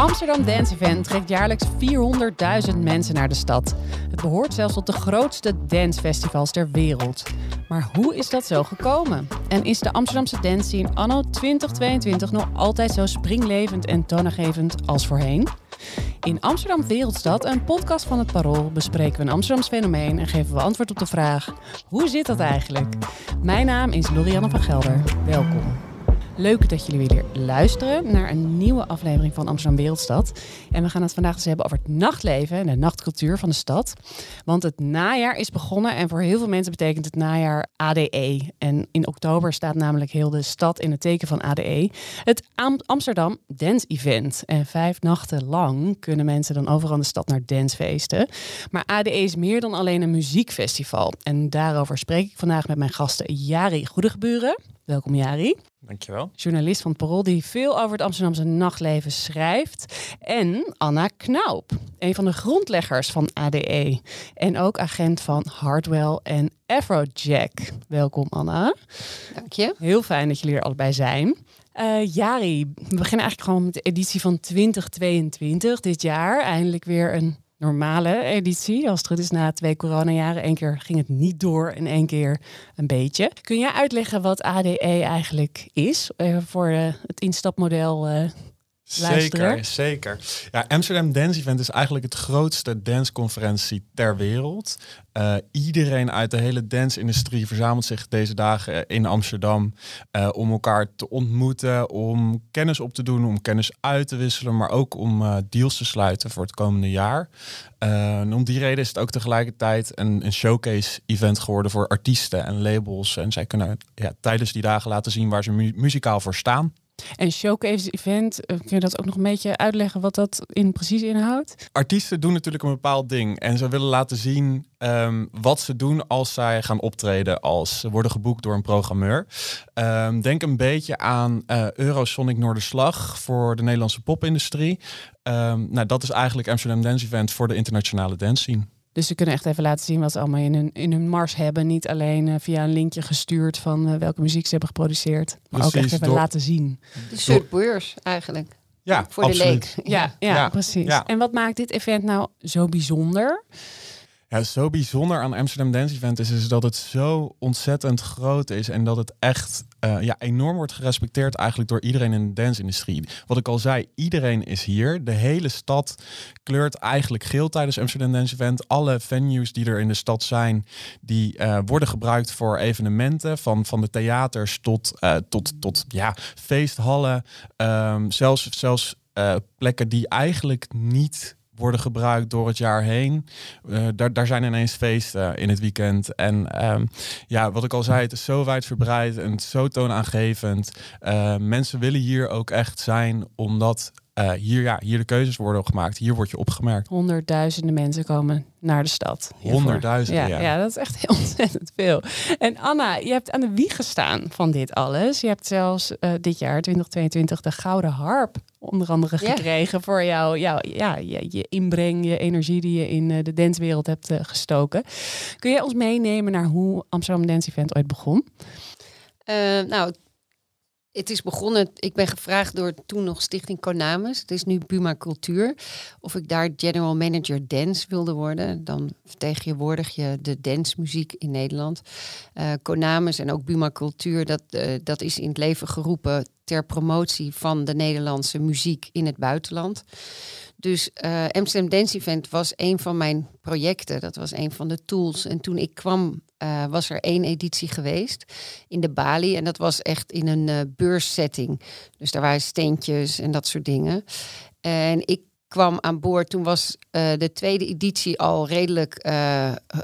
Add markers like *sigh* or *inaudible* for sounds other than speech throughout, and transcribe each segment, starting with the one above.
Amsterdam Dance Event trekt jaarlijks 400.000 mensen naar de stad. Het behoort zelfs tot de grootste dancefestivals ter wereld. Maar hoe is dat zo gekomen? En is de Amsterdamse dance scene anno 2022 nog altijd zo springlevend en toonaangevend als voorheen? In Amsterdam Wereldstad, een podcast van het Parool, bespreken we een Amsterdams fenomeen en geven we antwoord op de vraag: hoe zit dat eigenlijk? Mijn naam is Lorianne van Gelder. Welkom. Leuk dat jullie weer luisteren naar een nieuwe aflevering van Amsterdam Wereldstad. En we gaan het vandaag eens hebben over het nachtleven en de nachtcultuur van de stad. Want het najaar is begonnen en voor heel veel mensen betekent het najaar ADE. En in oktober staat namelijk heel de stad in het teken van ADE. Het Amsterdam Dance Event. En vijf nachten lang kunnen mensen dan overal in de stad naar dancefeesten. Maar ADE is meer dan alleen een muziekfestival. En daarover spreek ik vandaag met mijn gasten Jari Goedegeburen. Welkom Jari. Dankjewel. Journalist van het Parool die veel over het Amsterdamse nachtleven schrijft. En Anna Knaup, een van de grondleggers van ADE. En ook agent van Hardwell en Afrojack. Welkom Anna. Dank je. Heel fijn dat jullie er allebei zijn. Uh, Jari, we beginnen eigenlijk gewoon met de editie van 2022 dit jaar. Eindelijk weer een normale editie. Als het goed is, na twee coronajaren. Eén keer ging het niet door en één keer een beetje. Kun jij uitleggen wat ADE eigenlijk is uh, voor uh, het instapmodel? Zeker, zeker. Ja, Amsterdam Dance Event is eigenlijk het grootste danceconferentie ter wereld. Uh, iedereen uit de hele dance-industrie verzamelt zich deze dagen in Amsterdam uh, om elkaar te ontmoeten, om kennis op te doen, om kennis uit te wisselen, maar ook om deals te sluiten voor het komende jaar. en om die reden is het ook tegelijkertijd een, een showcase-event geworden voor artiesten en labels. En zij kunnen ja, tijdens die dagen laten zien waar ze mu muzikaal voor staan. En showcase event, kun je dat ook nog een beetje uitleggen wat dat in precies inhoudt? Artiesten doen natuurlijk een bepaald ding en ze willen laten zien um, wat ze doen als zij gaan optreden, als ze worden geboekt door een programmeur. Um, denk een beetje aan uh, Eurosonic Noorderslag voor de Nederlandse popindustrie. Um, nou, dat is eigenlijk Amsterdam Dance Event voor de internationale dance scene. Dus ze kunnen echt even laten zien wat ze allemaal in hun, in hun mars hebben. Niet alleen uh, via een linkje gestuurd van uh, welke muziek ze hebben geproduceerd. Maar precies, ook echt even door... laten zien. De soort beurs eigenlijk. Ja, voor absoluut. de leek. Ja, ja, ja precies. Ja. En wat maakt dit event nou zo bijzonder? Ja, zo bijzonder aan Amsterdam Dance Event is, is dat het zo ontzettend groot is en dat het echt uh, ja, enorm wordt gerespecteerd eigenlijk door iedereen in de dance-industrie. Wat ik al zei, iedereen is hier. De hele stad kleurt eigenlijk geel tijdens Amsterdam Dance Event. Alle venues die er in de stad zijn, die uh, worden gebruikt voor evenementen. Van, van de theaters tot, uh, tot, tot ja, feesthallen. Um, zelfs zelfs plekken die eigenlijk niet worden gebruikt door het jaar heen. Uh, daar, daar zijn ineens feesten in het weekend. En um, ja, wat ik al zei, het is zo wijdverbreid en zo toonaangevend. Uh, mensen willen hier ook echt zijn, omdat uh, hier, ja, hier de keuzes worden gemaakt. Hier word je opgemerkt. Honderdduizenden mensen komen naar de stad. Honderdduizenden, ja, ja. dat is echt heel *laughs* ontzettend veel. En Anna, je hebt aan de wieg gestaan van dit alles. Je hebt zelfs uh, dit jaar, 2022, de Gouden Harp onder andere gekregen voor jou, jou ja, je, je, inbreng, je energie die je in uh, de dancewereld hebt uh, gestoken. Kun je ons meenemen naar hoe Amsterdam Dance Event ooit begon? nou, het is begonnen, ik ben gevraagd door toen nog Stichting Konamis, het is nu Buma Cultuur, of ik daar general manager dance wilde worden. Dan vertegenwoordig je de dancemuziek in Nederland. Uh, en ook Buma Cultuur, dat, uh, dat is in het leven geroepen ter promotie van de Nederlandse muziek in het buitenland. Dus uh, Dance Event was een van mijn projecten. Dat was een van de tools. En toen ik kwam, uh, was er één editie geweest in de Bali. En dat was echt in een uh, beurssetting. Dus daar waren steentjes en dat soort dingen. En ik kwam aan boord. Toen was de tweede editie al redelijk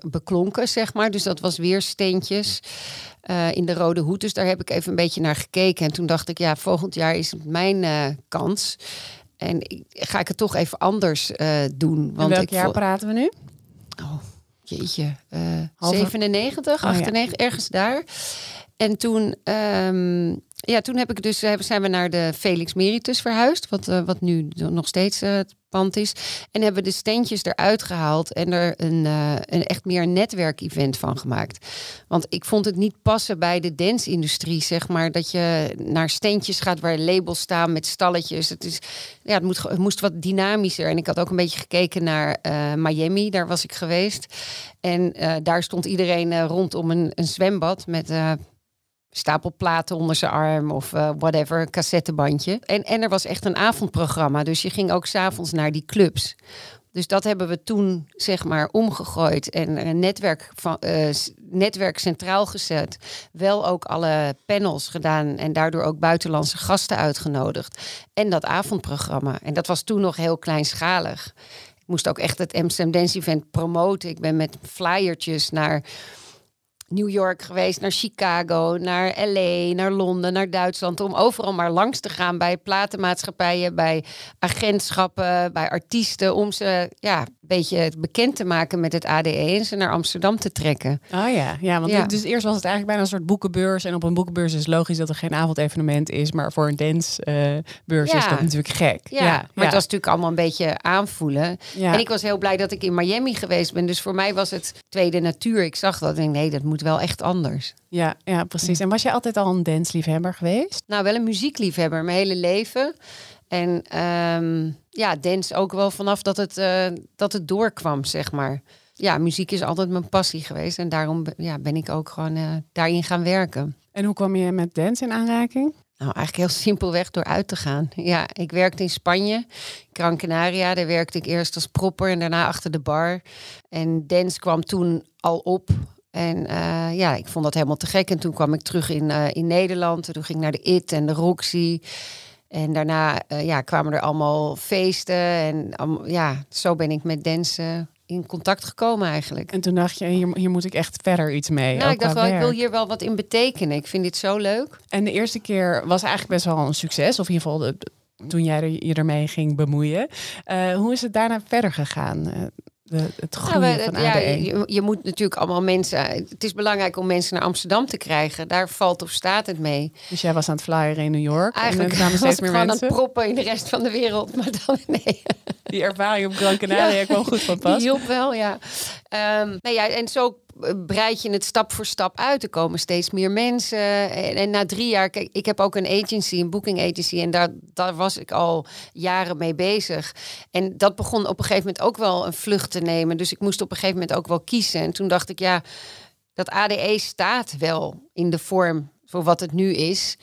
beklonken, zeg maar. Dus dat was weer steentjes. in de Rode Hoed. Dus daar heb ik even een beetje naar gekeken. En toen dacht ik, ja, volgend jaar is het mijn kans. En ga ik het toch even anders doen. Want welk ik jaar praten we nu? Oh, jeetje. Uh, 97, oh, 98, ja. ergens daar. En toen, ehm, ja, toen heb ik dus, eh, zijn we naar de Felix Meritus verhuisd, wat, uh, wat nu nog steeds uh, het is. En hebben de steentjes eruit gehaald en er een, een echt meer netwerkevent van gemaakt. Want ik vond het niet passen bij de dance-industrie, zeg maar, dat je naar steentjes gaat waar labels staan met stalletjes. Het, is, ja, het, moet, het moest wat dynamischer. En ik had ook een beetje gekeken naar Miami, daar was ik geweest. En daar stond iedereen rondom een, een zwembad met stapel platen onder zijn arm of uh, whatever, een cassettebandje. En, en er was echt een avondprogramma, dus je ging ook s'avonds naar die clubs. Dus dat hebben we toen zeg maar omgegooid en een netwerk, van, uh, netwerk centraal gezet. Wel ook alle panels gedaan en daardoor ook buitenlandse gasten uitgenodigd. En dat avondprogramma. En dat was toen nog heel kleinschalig. Ik moest ook echt het Amsterdam Dance Event promoten. Ik ben met flyertjes naar New York geweest, naar Chicago, naar LA, naar Londen, naar Duitsland. Om overal maar langs te gaan bij platenmaatschappijen, bij agentschappen, bij artiesten. Om ze ja, een beetje bekend te maken met het ADE en ze naar Amsterdam te trekken. Oh ja, ja want ja. dus eerst was het eigenlijk bijna een soort boekenbeurs. En op een boekenbeurs is logisch dat er geen avondevenement is. Maar voor een dancebeurs is dat natuurlijk gek. Ja, ja maar het was natuurlijk allemaal een beetje aanvoelen. En ik was heel blij dat ik in Miami geweest ben. Dus voor mij was het tweede natuur. Ik zag dat en ik nee, dat moet wel echt anders. Ja, ja precies. En was jij altijd al een dansliefhebber geweest? Nou, wel een muziekliefhebber, mijn hele leven. En um, ja, dance ook wel vanaf dat het, uh, dat het doorkwam, zeg maar. Ja, muziek is altijd mijn passie geweest. En daarom ja, ben ik ook gewoon uh, daarin gaan werken. En hoe kwam je met dance in aanraking? Nou, eigenlijk heel *laughs* simpelweg door uit te gaan. Ja, ik werkte in Spanje, Gran Canaria. Daar werkte ik eerst als propper en daarna achter de bar. En dance kwam toen al op. En uh, ja, ik vond dat helemaal te gek. En toen kwam ik terug in, uh, in Nederland. Toen ging ik naar de IT en de Roxy. En daarna uh, ja, kwamen er allemaal feesten. En um, ja, zo ben ik met dansen in contact gekomen eigenlijk. En toen dacht je, hier, hier moet ik echt verder iets mee. Nou, ik dacht wel, ik wil hier wel wat in betekenen. Ik vind dit zo leuk. En de eerste keer was eigenlijk best wel een succes. Of in ieder geval de, toen jij er, je ermee ging bemoeien. Uh, hoe is het daarna verder gegaan? Het groeien van ja, je, je, moet natuurlijk allemaal mensen... Het is belangrijk om mensen naar Amsterdam te krijgen. Daar valt of staat het mee. Dus jij was aan het flyeren in New York. Eigenlijk en kwamen steeds meer mensen. aan het proppen in de rest van de wereld. Maar dan, *laughs* nee. Die ervaring op Gran Canaria ja. kwam goed van pas. Die hielp wel, ja. Um, nou ja, en zo breid je het stap voor stap uit. Er komen steeds meer mensen. En, en, na drie jaar, kijk, ik heb ook een agency, een booking agency. En daar, daar was ik al jaren mee bezig. En dat begon op een gegeven moment ook wel een vlucht te nemen. Dus ik moest op een gegeven moment ook wel kiezen. En toen dacht ik, ja, dat ADE staat wel in de vorm voor wat het nu is.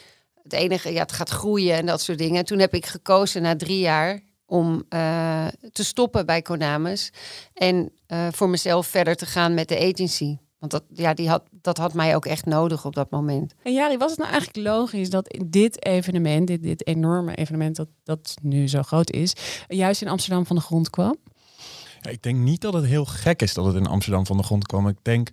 Het enige, ja, het gaat groeien en dat soort dingen. Toen heb ik gekozen na drie jaar om uh, te stoppen bij Konames en uh, voor mezelf verder te gaan met de agency. Want dat, ja, die had, dat had mij ook echt nodig op dat moment. En Jari, was het nou eigenlijk logisch dat dit evenement, dit, dit enorme evenement dat, dat nu zo groot is, juist in Amsterdam van de grond kwam? Ja, ik denk niet dat het heel gek is dat het in Amsterdam van de grond kwam. Ik denk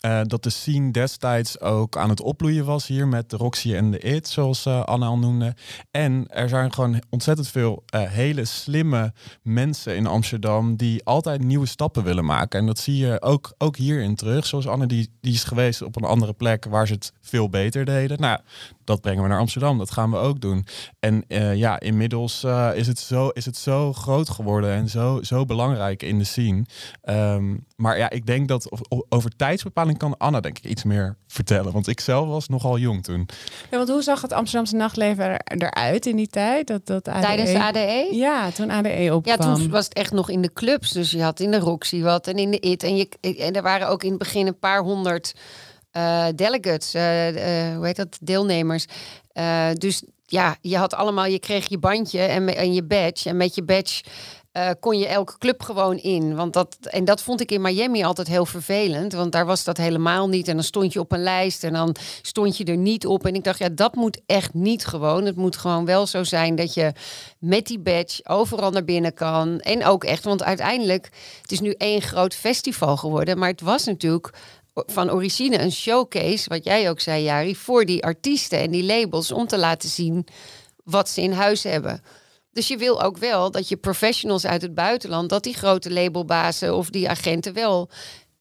uh, dat de scene destijds ook aan het opbloeien was hier met de Roxy en de It, zoals uh, Anna al noemde. En er zijn gewoon ontzettend veel uh, hele slimme mensen in Amsterdam die altijd nieuwe stappen willen maken. En dat zie je ook, ook hierin terug. Zoals Anne, die, die is geweest op een andere plek waar ze het veel beter deden. Nou, dat brengen we naar Amsterdam. Dat gaan we ook doen. En ja, inmiddels is, het zo, is het zo groot geworden en zo, zo belangrijk in de scene. Um, maar ja, ik denk dat over tijdsbepaling kan Anna denk ik iets meer vertellen. Want ik zelf was nogal jong toen. Ja, want hoe zag het Amsterdamse nachtleven eruit in die tijd? Dat, dat ADE... Tijdens de ADE? Ja, toen ADE opkwam. Ja, toen was het echt nog in de clubs. Dus je had in de Roxy wat en in de IT. En, je, en er waren ook in het begin een paar honderd uh, delegates, uh, uh, hoe heet dat, deelnemers. dus ja, je had allemaal, je kreeg je bandje en, en je badge. En met je badge uh, kon je elke club gewoon in. Want dat, en dat vond ik in Miami altijd heel vervelend. Want daar was dat helemaal niet. En dan stond je op een lijst en dan stond je er niet op. En ik dacht, ja, dat moet echt niet gewoon. Het moet gewoon wel zo zijn dat je met die badge overal naar binnen kan. En ook echt, want uiteindelijk, het is nu één groot festival geworden. Maar het was natuurlijk van origine een showcase, wat jij ook zei, Jari, voor die artiesten en die labels om te laten zien wat ze in huis hebben. Dus je wil ook wel dat je professionals uit het buitenland, dat die grote labelbazen of die agenten wel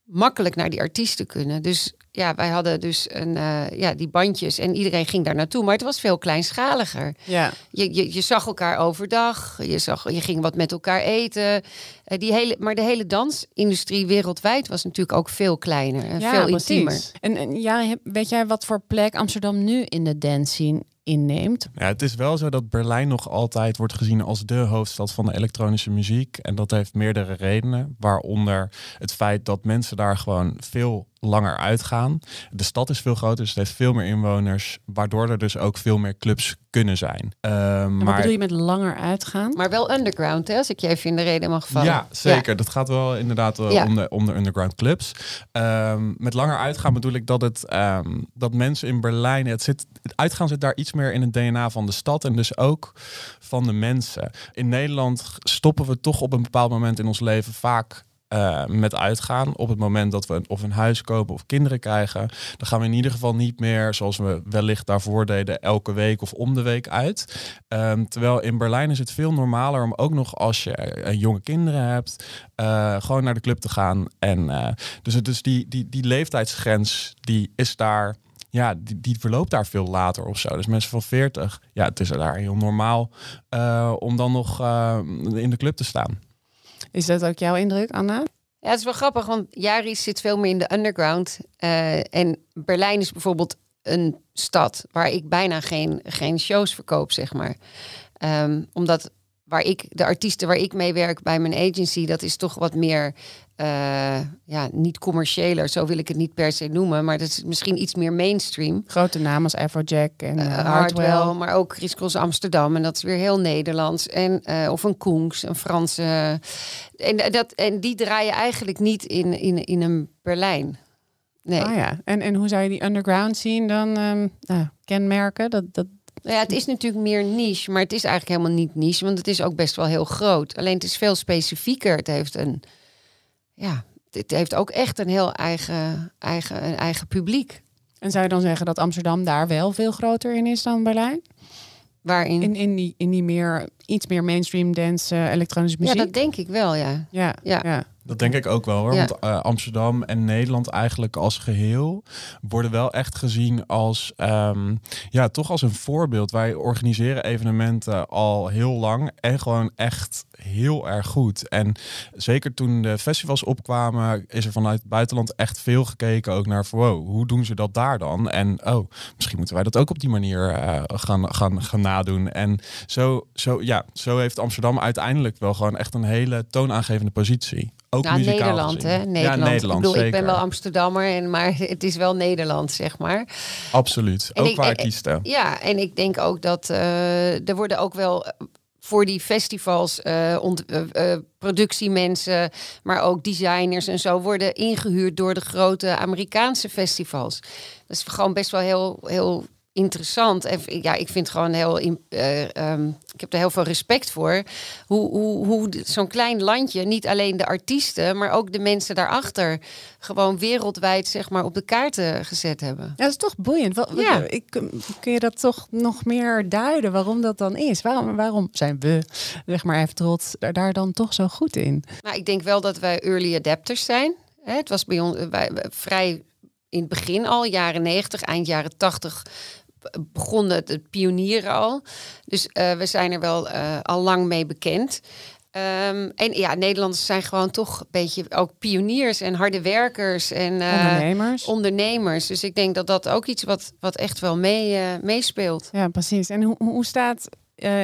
makkelijk naar die artiesten kunnen. Dus ja, wij hadden dus een, eh, ja, die bandjes en iedereen ging daar naartoe. Maar het was veel kleinschaliger. Ja. Je, je, je zag elkaar overdag, je, zag, je ging wat met elkaar eten. Eh, die hele, maar de hele dansindustrie wereldwijd was natuurlijk ook veel kleiner en Ja, veel precies. intiemer. En, en ja, heb- weet jij wat voor plek Amsterdam nu in de dance scene inneemt? Ja, het is wel zo dat Berlijn nog altijd wordt gezien als de hoofdstad van de elektronische muziek. En dat heeft meerdere redenen. Waaronder het feit dat mensen daar gewoon veel langer uitgaan. De stad is veel groter, dus het heeft veel meer inwoners. Waardoor er dus ook veel meer clubs kunnen zijn. Ehm, wat maar bedoel je met langer uitgaan? Maar wel underground, hè, als ik je even in de reden mag vallen. Ja, zeker. Dat gaat wel inderdaad Ja. om, de, om de underground clubs. Ehm, met langer uitgaan bedoel ik dat, het, ehm, dat mensen in Berlijn... Het, zit, het uitgaan zit daar iets meer in het DNA van de stad en dus ook van de mensen. In Nederland stoppen we toch op een bepaald moment in ons leven vaak... eh, met uitgaan. Op het moment dat we of een huis kopen of kinderen krijgen, dan gaan we in ieder geval niet meer, zoals we wellicht daarvoor deden, elke week of om de week uit. Ehm, terwijl in Berlijn is het veel normaler om ook nog als je eh, jonge kinderen hebt, eh, gewoon naar de club te gaan. En dus, dus die, die, die leeftijdsgrens, die is daar. Ja, die, die verloopt daar veel later of zo. Dus mensen van 40, ja, het is daar heel normaal om dan nog in de club te staan. Is dat ook jouw indruk, Anna? Ja, het is wel grappig, want Jaris zit veel meer in de underground. Eh, en Berlijn is bijvoorbeeld een stad waar ik bijna geen, geen shows verkoop, zeg maar. Ehm, omdat waar ik, de artiesten waar ik mee werk bij mijn agency, dat is toch wat meer, eh, ja, niet commerciëler, zo wil ik het niet per se noemen, maar dat is misschien iets meer mainstream. Grote namen als Afrojack en eh, Hardwell, Hardwell. maar ook Chris Cross Amsterdam. En dat is weer heel Nederlands. En, of een Koens, een Franse. En, dat, en die draaien eigenlijk niet in, in, in een Berlijn. Nee. Ah ja, en, en hoe zou je die underground zien dan ehm, nou, kenmerken? Dat, dat, Nou ja, het is natuurlijk meer niche, maar het is eigenlijk helemaal niet niche, want het is ook best wel heel groot. Alleen het is veel specifieker. Het heeft een, ja, het heeft ook echt een heel eigen, eigen, een eigen publiek. en zou je dan zeggen dat Amsterdam daar wel veel groter in is dan Berlijn? Waarin, In, in, die, in die meer, iets meer mainstream dance, eh, elektronische ja, muziek? dat denk ik wel, ja. ja, Ja. ja. Dat denk ik ook wel hoor. Ja. Want eh, Amsterdam en Nederland eigenlijk als geheel worden wel echt gezien als ehm, ja, toch als een voorbeeld. Wij organiseren evenementen al heel lang en gewoon echt heel erg goed. En zeker toen de festivals opkwamen, is er vanuit het buitenland echt veel gekeken ook naar wow, hoe doen ze dat daar dan? En oh, misschien moeten wij dat ook op die manier eh, gaan, gaan, gaan nadoen. En zo, zo, ja, zo heeft Amsterdam uiteindelijk wel gewoon echt een hele toonaangevende positie. Ook muzikaal Nederland, gezien. hè? Nederland. Ja, Nederland, ik bedoel, ik ben wel Amsterdammer, en, maar *laughs* het is wel Nederland, zeg maar. Absoluut. En ook ik- waar en- ik kieste. Ja, en ik denk ook dat eh, er worden ook wel eh, voor die festivals eh, ont, productiemensen, maar ook designers en zo worden ingehuurd door de grote Amerikaanse festivals. Dat is gewoon best wel heel, heel interessant. En ja, ik vind gewoon heel, ehm, ik heb er heel veel respect voor. Hoe, hoe, hoe zo'n klein landje, niet alleen de artiesten, maar ook de mensen daarachter, gewoon wereldwijd zeg maar op de kaarten gezet hebben. Ja, dat is toch boeiend. Wat, Ja. ik, kun je dat toch nog meer duiden waarom dat dan is? Waarom, waarom zijn we, zeg maar even trots, daar, daar dan toch zo goed in? Nou, ik denk wel dat wij early adapters zijn. Hè, Het was bij ons wij, wij- vrij in het begin al, jaren 90, eind jaren 80 begonnen het, het pionieren al. Dus eh, we zijn er wel eh, al lang mee bekend. Ehm, en ja, Nederlanders zijn gewoon toch een beetje ook pioniers en harde werkers en eh, Ondernemers. ondernemers. Dus ik denk dat dat ook iets wat, wat echt wel mee, meespeelt. Ja, precies. En hoe, hoe staat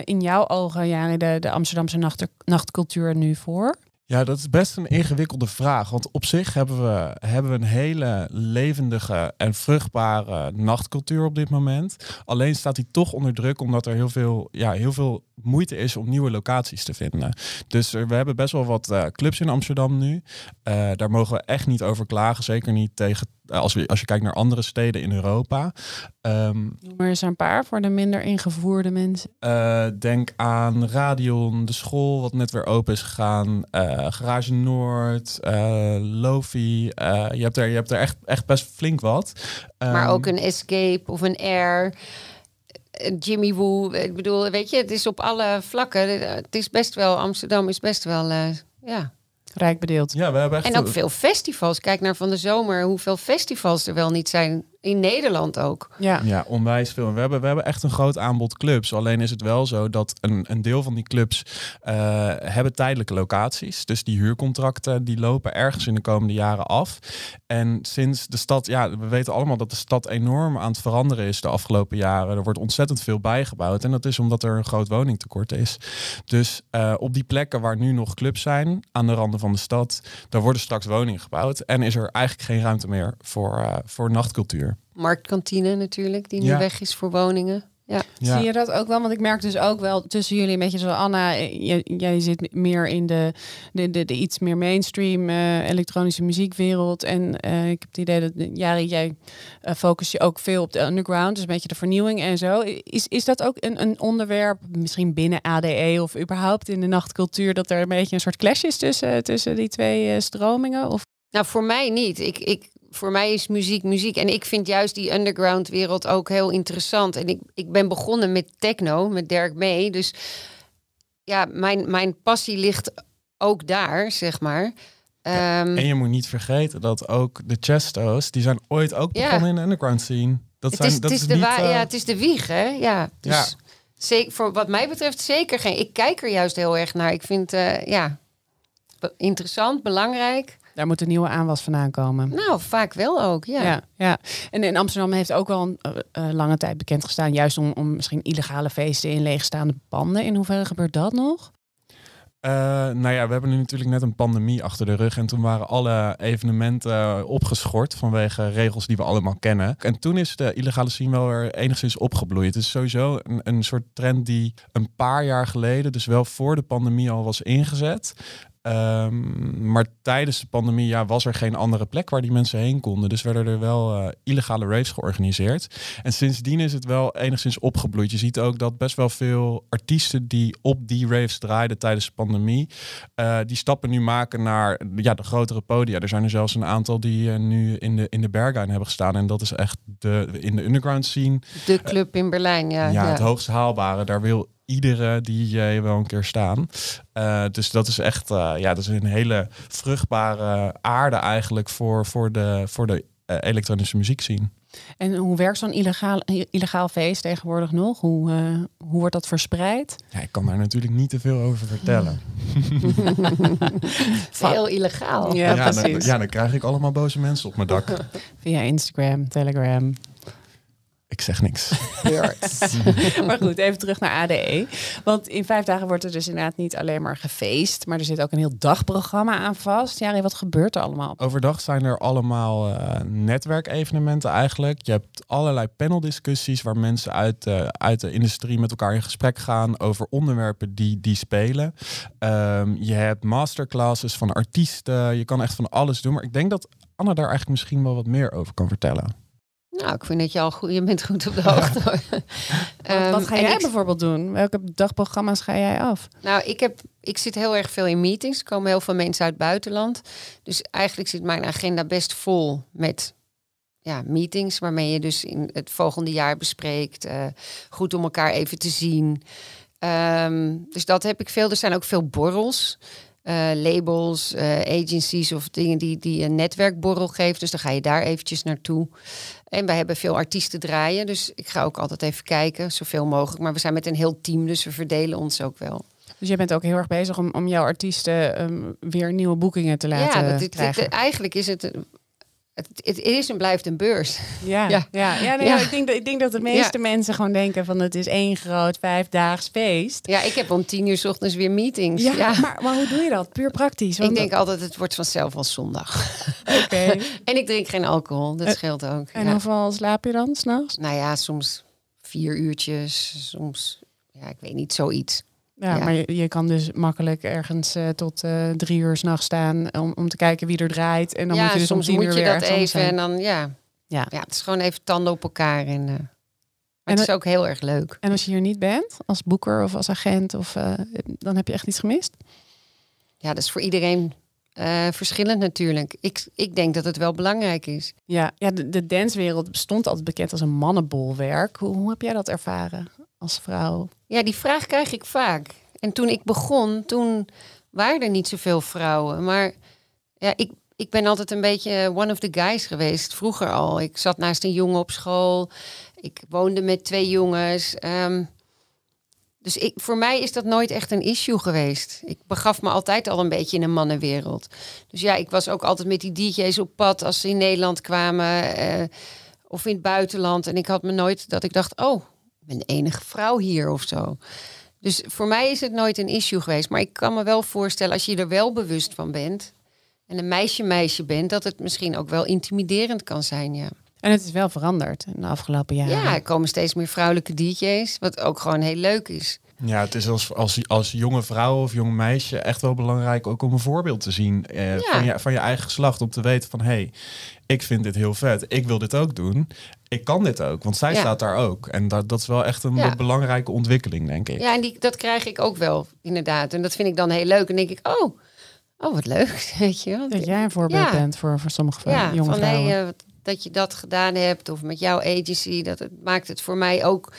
in jouw ogen, Jari, de, de Amsterdamse nacht, nachtcultuur nu voor? Ja, dat is best een ingewikkelde vraag. Want op zich hebben we, hebben we een hele levendige en vruchtbare nachtcultuur op dit moment. Alleen staat die toch onder druk omdat er heel veel, ja, heel veel moeite is om nieuwe locaties te vinden. Dus we hebben best wel wat eh, clubs in Amsterdam nu. Eh, daar mogen we echt niet over klagen. Zeker niet tegen, eh, als, we, als je kijkt naar andere steden in Europa. Ehm, Noem er eens een paar voor de minder ingevoerde mensen. eh, denk aan Radion, de school wat net weer open is gegaan. eh, Garage Noord, eh Lofi. eh, je hebt er, je hebt er echt, echt best flink wat. Maar Ehm, ook een Escape of een Air. een Jimmy Woo. Ik bedoel, weet je, het is op alle vlakken. Het is best wel, Amsterdam is best wel, eh, ja. Rijk bedeeld. Ja, we hebben echt... En ook veel festivals. Kijk naar van de zomer, hoeveel festivals er wel niet zijn. In Nederland ook. Ja. Ja, onwijs veel. We hebben, we hebben echt een groot aanbod clubs. Alleen is het wel zo dat een, een deel van die clubs eh, hebben tijdelijke locaties. Dus die huurcontracten die lopen ergens in de komende jaren af. En sinds de stad, ja, we weten allemaal dat de stad enorm aan het veranderen is de afgelopen jaren. Er wordt ontzettend veel bijgebouwd. En dat is omdat er een groot woningtekort is. Dus eh, op die plekken waar nu nog clubs zijn, aan de randen van de stad, daar worden straks woningen gebouwd. En is er eigenlijk geen ruimte meer voor, eh, voor nachtcultuur. Marktkantine natuurlijk, die nu Ja. weg is voor woningen. Ja. Ja. Zie je dat ook wel? Want ik merk dus ook wel tussen jullie een beetje zo Anna, jij, jij zit meer in de, de, de, de iets meer mainstream eh, elektronische muziekwereld. En eh, ik heb het idee dat Jari, jij eh, focus je ook veel op de underground, dus een beetje de vernieuwing en zo. Is, is dat ook een, een onderwerp, misschien binnen ADE of überhaupt in de nachtcultuur, dat er een beetje een soort clash is tussen, tussen die twee eh, stromingen? Of Nou, voor mij niet. Ik, ik, voor mij is muziek muziek. En ik vind juist die underground wereld ook heel interessant. En ik, ik ben begonnen met techno, met Dirk Mee. Dus ja, mijn, mijn passie ligt ook daar, zeg maar. Ehm, En je moet niet vergeten dat ook de Chesto's, die zijn ooit ook Ja. begonnen in de underground scene. Dat het, zijn, is, dat het, is is de niet, wa- eh, ja, het is de wieg, hè? Ja, dus Ja. Zeker, voor wat mij betreft zeker geen. Ik kijk er juist heel erg naar. Ik vind, eh, ja, interessant, belangrijk. Daar moet een nieuwe aanwas vandaan komen. Nou, vaak wel ook, ja. Ja, ja. En in Amsterdam heeft ook al een eh, eh, lange tijd bekend gestaan, juist om, om misschien illegale feesten in leegstaande panden. In hoeverre gebeurt dat nog? Eh, nou ja, we hebben nu natuurlijk net een pandemie achter de rug. En toen waren alle evenementen opgeschort vanwege regels die we allemaal kennen. En toen is de illegale scene wel weer enigszins opgebloeid. Het is sowieso een, een soort trend die een paar jaar geleden, dus wel voor de pandemie al was ingezet. Ehm, maar tijdens de pandemie ja, was er geen andere plek waar die mensen heen konden. Dus werden er wel eh, illegale raves georganiseerd. En sindsdien is het wel enigszins opgebloeid. Je ziet ook dat best wel veel artiesten die op die raves draaiden tijdens de pandemie, eh, die stappen nu maken naar ja, de grotere podia. Er zijn er zelfs een aantal die eh, nu in de, in de Berghain hebben gestaan. En dat is echt de, in de underground scene De club in Berlijn, ja. ja, ja. het hoogst haalbare. Daar wil iedere DJ wel een keer staan. Eh, dus dat is echt eh, ja, dat is een hele vruchtbare aarde eigenlijk voor, voor de, voor de eh, elektronische muziek zien. En hoe werkt zo'n illegaal, illegaal feest tegenwoordig nog? Hoe, eh, hoe wordt dat verspreid? Ja, ik kan daar natuurlijk niet te veel over vertellen. *laughs* Heel illegaal. Ja, precies. ja, dan krijg ik allemaal boze mensen op mijn dak. *laughs* Via Instagram, Telegram. Ik zeg niks. *laughs* maar goed, even terug naar ADE. Want in vijf dagen wordt er dus inderdaad niet alleen maar gefeest, maar er zit ook een heel dagprogramma aan vast. Jari, wat gebeurt er allemaal? Overdag zijn er allemaal eh, netwerkevenementen eigenlijk. Je hebt allerlei paneldiscussies waar mensen uit, eh, uit de industrie met elkaar in gesprek gaan over onderwerpen die, die spelen. Ehm, je hebt masterclasses van artiesten. Je kan echt van alles doen. Maar ik denk dat Anna daar eigenlijk misschien wel wat meer over kan vertellen. Nou, ik vind dat je al goed, je bent goed op de *laughs* hoogte. hoor. Wat, Ehm, wat ga jij ik- bijvoorbeeld doen? Welke dagprogramma's ga jij af? Nou, ik, heb, ik zit heel erg veel in meetings. Er komen heel veel mensen uit het buitenland. Dus eigenlijk zit mijn agenda best vol met ja, meetings... waarmee je dus in het volgende jaar bespreekt. eh, goed om elkaar even te zien. Ehm, dus dat heb ik veel. Er zijn ook veel borrels. eh, labels, eh, agencies of dingen die, die een netwerkborrel geven. Dus dan ga je daar eventjes naartoe. En wij hebben veel artiesten draaien. Dus ik ga ook altijd even kijken, zoveel mogelijk. Maar we zijn met een heel team, dus we verdelen ons ook wel. Dus je bent ook heel erg bezig om, om jouw artiesten ehm, weer nieuwe boekingen te laten ja, dat, dit- krijgen. dit- eigenlijk is het, het, het is en blijft een beurs. Ja, Ja. ja. ja, nee, Ja. Ik, denk dat, ik denk dat de meeste mensen gewoon denken van het is één groot vijfdaags feest. Ja, ik heb om tien uur 's ochtends weer meetings. Ja, Maar, maar hoe doe je dat? Puur praktisch. Want ik denk altijd, het wordt vanzelf al zondag. Oké. *laughs* En ik drink geen alcohol, dat Eh, scheelt ook. En hoeveel slaap je dan s'nachts? Nou ja, soms vier uurtjes, soms, ja, ik weet niet, zoiets. Ja, Ja. maar je, je kan dus makkelijk ergens eh, tot eh, drie uur s'nachts staan om, om te kijken wie er draait. En dan ja, moet je dus soms om tien moet uur je weer dat even en dan, ja. Ja. ja. Het is gewoon even tanden op elkaar. En, eh, maar En het is ook heel erg leuk. En als je hier niet bent, als boeker of als agent, of, dan heb je echt iets gemist? Ja, dat is voor iedereen verschillend natuurlijk. Ik, ik denk dat het wel belangrijk is. Ja, ja de, de dancewereld stond altijd bekend als een mannenbolwerk. Hoe, hoe heb jij dat ervaren als vrouw? Ja, die vraag krijg ik vaak. En toen ik begon, toen waren er niet zoveel vrouwen. Maar ja, ik, ik ben altijd een beetje one of the guys geweest, vroeger al. Ik zat naast een jongen op school. Ik woonde met twee jongens. Ehm, dus ik, voor mij is dat nooit echt een issue geweest. Ik begaf me altijd al een beetje in een mannenwereld. Dus ja, ik was ook altijd met die DJ's op pad als ze in Nederland kwamen eh, of in het buitenland. En ik had me nooit dat ik dacht, oh, ik ben de enige vrouw hier of zo. Dus voor mij is het nooit een issue geweest. Maar ik kan me wel voorstellen, als je er wel bewust van bent en een meisje-meisje bent, dat het misschien ook wel intimiderend kan zijn, ja. En het is wel veranderd in de afgelopen jaren. Ja, er komen steeds meer vrouwelijke DJ's, wat ook gewoon heel leuk is. Ja, het is als, als, als jonge vrouw of jong meisje echt wel belangrijk ook om een voorbeeld te zien eh, van, je, van je eigen geslacht. Om te weten van hé, hey, ik vind dit heel vet. Ik wil dit ook doen. Ik kan dit ook, want zij staat daar ook. En dat, dat is wel echt een belangrijke ontwikkeling, denk ik. Ja, en die, dat krijg ik ook wel, inderdaad. En dat vind ik dan heel leuk. En denk ik, oh, oh wat leuk. *laughs* Weet je Dat jij een voorbeeld bent voor, voor sommige ja, jonge van, vrouwen. Hey, uh, dat je dat gedaan hebt of met jouw agency. Dat het maakt het voor mij ook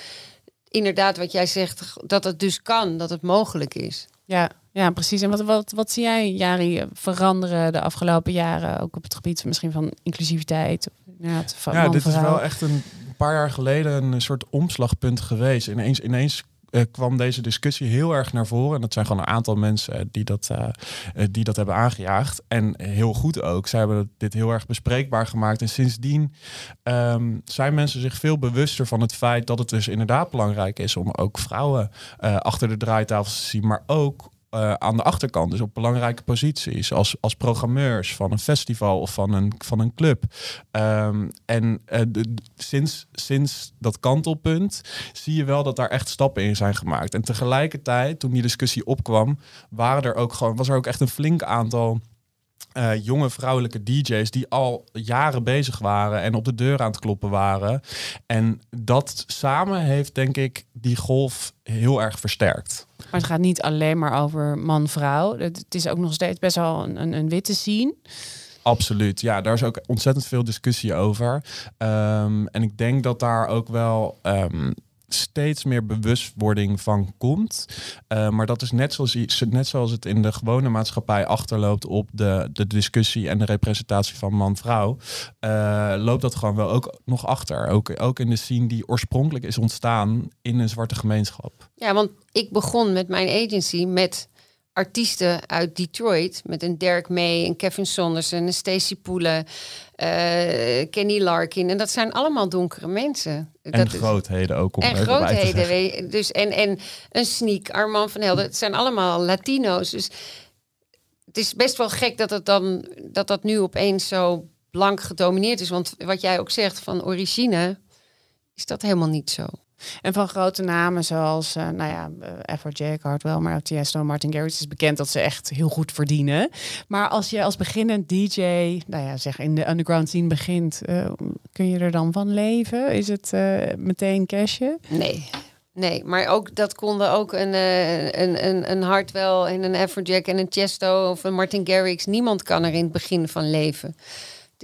inderdaad wat jij zegt, dat het dus kan, dat het mogelijk is. Ja, ja precies. En wat, wat, wat zie jij, Jari, veranderen de afgelopen jaren, ook op het gebied misschien van inclusiviteit? Van ja, dit is wel echt een paar jaar geleden een soort omslagpunt geweest. Ineens, ineens uh, kwam deze discussie heel erg naar voren. En dat zijn gewoon een aantal mensen eh, die dat, uh, die dat hebben aangejaagd. En heel goed ook. Zij hebben dit heel erg bespreekbaar gemaakt. En sindsdien um, zijn mensen zich veel bewuster van het feit dat het dus inderdaad belangrijk is om ook vrouwen achter de draaitafel te zien. Maar ook uh, aan de achterkant, dus op belangrijke posities, als, als programmeurs van een festival of van een, van een club. Um, en de, sinds, sinds dat kantelpunt zie je wel dat daar echt stappen in zijn gemaakt. En tegelijkertijd, toen die discussie opkwam, waren er ook gewoon, was er ook echt een flink aantal uh, jonge vrouwelijke DJ's die al jaren bezig waren en op de deur aan het kloppen waren. En dat samen heeft, denk ik, die golf heel erg versterkt. Maar het gaat niet alleen maar over man-vrouw. Het is ook nog steeds best wel een, een, witte scene. Absoluut, ja, daar is ook ontzettend veel discussie over. Um, en ik denk dat daar ook wel um, steeds meer bewustwording van komt. Uh, maar dat is net zoals, net zoals het in de gewone maatschappij achterloopt op de, de discussie en de representatie van man-vrouw. Uh, loopt dat gewoon wel ook nog achter. Ook, ook in de scene die oorspronkelijk is ontstaan in een zwarte gemeenschap. Ja, want ik begon met mijn agency met artiesten uit Detroit. Met een Derek May, een Kevin Saunders, een Stacey Poelen, uh, Kenny Larkin. En dat zijn allemaal donkere mensen. En dat grootheden ook. Om en grootheden. Dus, en, en een Sneak, Armand van Helden. Het zijn allemaal Latino's. Dus het is best wel gek dat, het dan, dat dat nu opeens zo blank gedomineerd is. Want wat jij ook zegt van origine, is dat helemaal niet zo. En van grote namen zoals, uh, nou ja, Afrojack, Hardwell, maar ook Tiesto, Martin Garrix is bekend dat ze echt heel goed verdienen. Maar als je als beginnend DJ, nou ja, zeg in de underground scene begint, uh, kun je er dan van leven? Is het meteen cashje? Nee. Nee, maar ook dat konden ook een, een, een, een Hardwell en een Afrojack en een Chesto of een Martin Garrix. Niemand kan er in het begin van leven.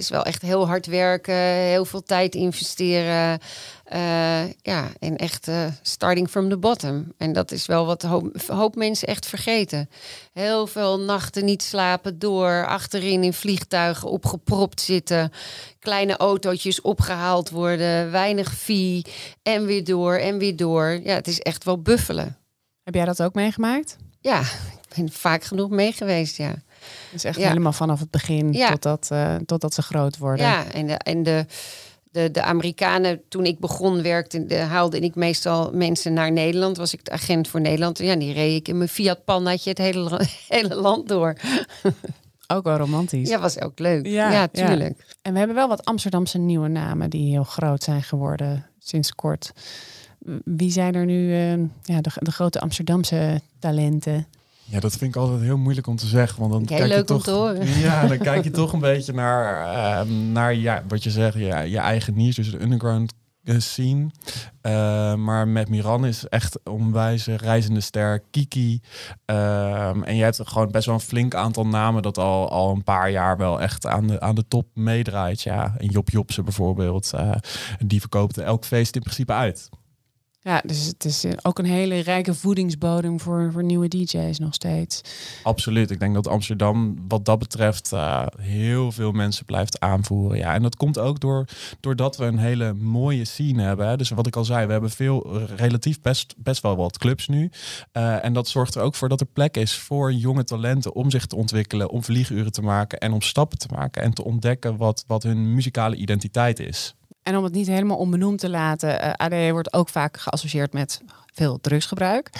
Is wel echt heel hard werken, heel veel tijd investeren. Uh, ja, en echt uh, starting from the bottom. En dat is wel wat hoop, hoop mensen echt vergeten. Heel veel nachten niet slapen door, achterin in vliegtuigen opgepropt zitten, kleine autootjes opgehaald worden, weinig fee en weer door en weer door. Ja, het is echt wel buffelen. Heb jij dat ook meegemaakt? Ja, ik ben vaak genoeg mee geweest, ja. Dus echt helemaal vanaf het begin ja. totdat, uh, totdat ze groot worden. Ja, en de, en de, de, de Amerikanen, toen ik begon werkte, de, haalde ik meestal mensen naar Nederland. Was ik de agent voor Nederland. Ja, die reed ik in mijn Fiat Pannaatje het hele, *laughs* hele land door. Ook wel romantisch. Ja, was ook leuk. Ja, ja tuurlijk. En we hebben wel wat Amsterdamse nieuwe namen die heel groot zijn geworden sinds kort. Wie zijn er nu uh, ja, de, de grote Amsterdamse talenten? Ja, dat vind ik altijd heel moeilijk om te zeggen. Want dan Heel kijk leuk je toch, om te horen. Ja, dan *laughs* kijk je toch een beetje naar, uh, naar ja, wat je zegt, ja, je eigen niche, dus de underground eh, scene. Uh, maar met Miran is echt onwijze reizende ster, Kiki. Uh, en je hebt gewoon best wel een flink aantal namen dat al, al een paar jaar wel echt aan de, aan de top meedraait. Ja, en Job Jobse bijvoorbeeld, uh, die verkoopt elk feest in principe uit. Ja, dus het is eh, ook een hele rijke voedingsbodem voor, voor nieuwe DJ's nog steeds. Absoluut. Ik denk dat Amsterdam wat dat betreft uh, heel veel mensen blijft aanvoeren. Ja, en dat komt ook door, doordat we een hele mooie scene hebben. Hè. Dus wat ik al zei, we hebben veel relatief best, best wel wat clubs nu. Uh, en dat zorgt er ook voor dat er plek is voor jonge talenten om zich te ontwikkelen, om vlieguren te maken en om stappen te maken en te ontdekken wat, wat hun muzikale identiteit is. En om het niet helemaal onbenoemd te laten, uh, eh, ADE wordt ook vaak geassocieerd met veel drugsgebruik.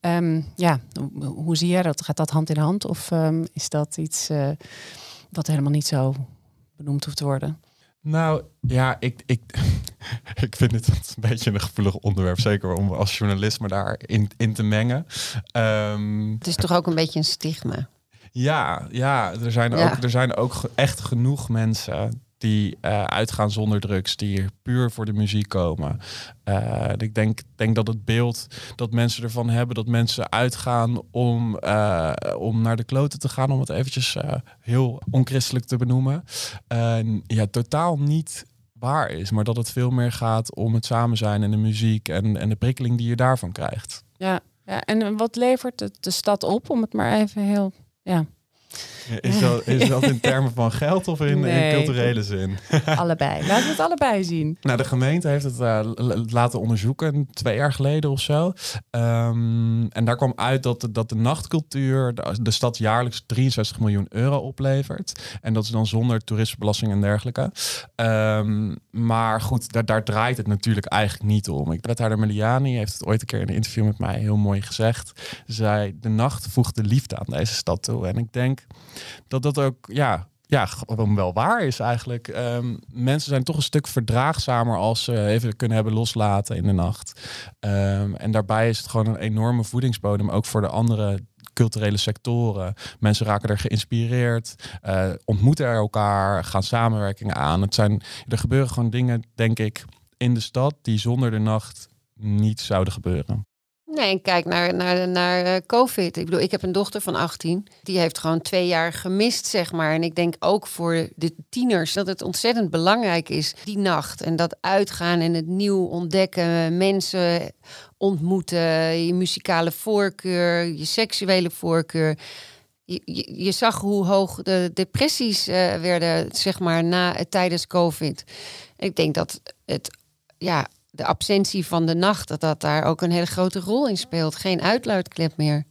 Um, ja, hoe zie jij dat? Gaat dat hand in hand of um, is dat iets uh, wat helemaal niet zo benoemd hoeft te worden? Nou ja, ik, ik, *laughs* ik vind het een beetje een gevoelig onderwerp. Zeker om als journalist me daarin in te mengen. Um, het is toch ook een beetje een stigma? Ja, ja, er zijn, ja. Ook, er zijn ook echt genoeg mensen die uh, uitgaan zonder drugs, die hier puur voor de muziek komen. Uh, ik denk, denk dat het beeld dat mensen ervan hebben, dat mensen uitgaan om, uh, om naar de kloten te gaan, om het eventjes heel onchristelijk te benoemen, ja, totaal niet waar is, maar dat het veel meer gaat om het samen zijn en de muziek en, en de prikkeling die je daarvan krijgt. Ja, ja en wat levert het de stad op, om het maar even heel ja, *laughs* is dat, is dat in termen van geld of in, nee, in culturele zin? *laughs* allebei. Laten we het allebei zien. Nou, de gemeente heeft het uh, laten onderzoeken twee jaar geleden of zo. Um, en daar kwam uit dat, de, dat de nachtcultuur de, de, stad jaarlijks 63 miljoen euro oplevert. En dat is dan zonder toerismebelasting en dergelijke. Um, maar goed, daar, daar draait het natuurlijk eigenlijk niet om. Ik wethouder Meliani heeft het ooit een keer in een interview met mij heel mooi gezegd. Zij, de nacht voegt de liefde aan deze stad toe. En ik denk dat dat ook, ja, ja, gewoon wel waar is eigenlijk. Um, mensen zijn toch een stuk verdraagzamer als ze even kunnen hebben loslaten in de nacht. Um, en daarbij is het gewoon een enorme voedingsbodem, ook voor de andere culturele sectoren. Mensen raken er geïnspireerd, uh, ontmoeten er elkaar, gaan samenwerkingen aan. Het zijn, er gebeuren gewoon dingen, denk ik, in de stad die zonder de nacht niet zouden gebeuren. Nee, en kijk naar, naar, naar uh, COVID. Ik bedoel, ik heb een dochter van 18. Die heeft gewoon twee jaar gemist, zeg maar. En ik denk ook voor de tieners dat het ontzettend belangrijk is, die nacht. En dat uitgaan en het nieuw ontdekken, mensen ontmoeten, je muzikale voorkeur, je seksuele voorkeur. Je, zag hoe hoog de depressies uh, werden, zeg maar, na, tijdens COVID. Ik denk dat het ja, de absentie van de nacht, dat dat daar ook een hele grote rol in speelt. Geen uitluidklep meer.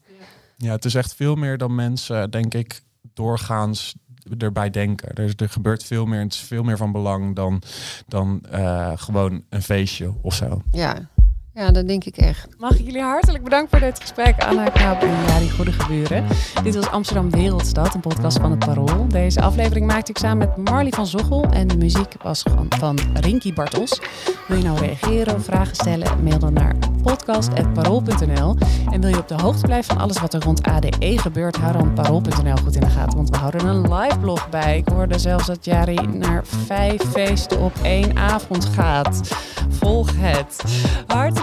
Ja, het is echt veel meer dan mensen, denk ik, doorgaans erbij denken. Er, er gebeurt veel meer, het is veel meer van belang dan, dan uh, gewoon een feestje of zo. Ja, ja, dat denk ik echt. Mag ik jullie hartelijk bedanken voor dit gesprek, Anna Knaap en Jari Goede Geburen. Dit was Amsterdam Wereldstad, een podcast van het Parool. Deze aflevering maakte ik samen met Marley van Zochel en de muziek was van Rinky Bartels. Wil je nou reageren of vragen stellen? Mail dan naar podcast.parool.nl. En wil je op de hoogte blijven van alles wat er rond ADE gebeurt, hou dan parool.nl goed in de gaten, want we houden een live blog bij. Ik hoorde zelfs dat Jari naar vijf feesten op één avond gaat. Volg het. Hartelijk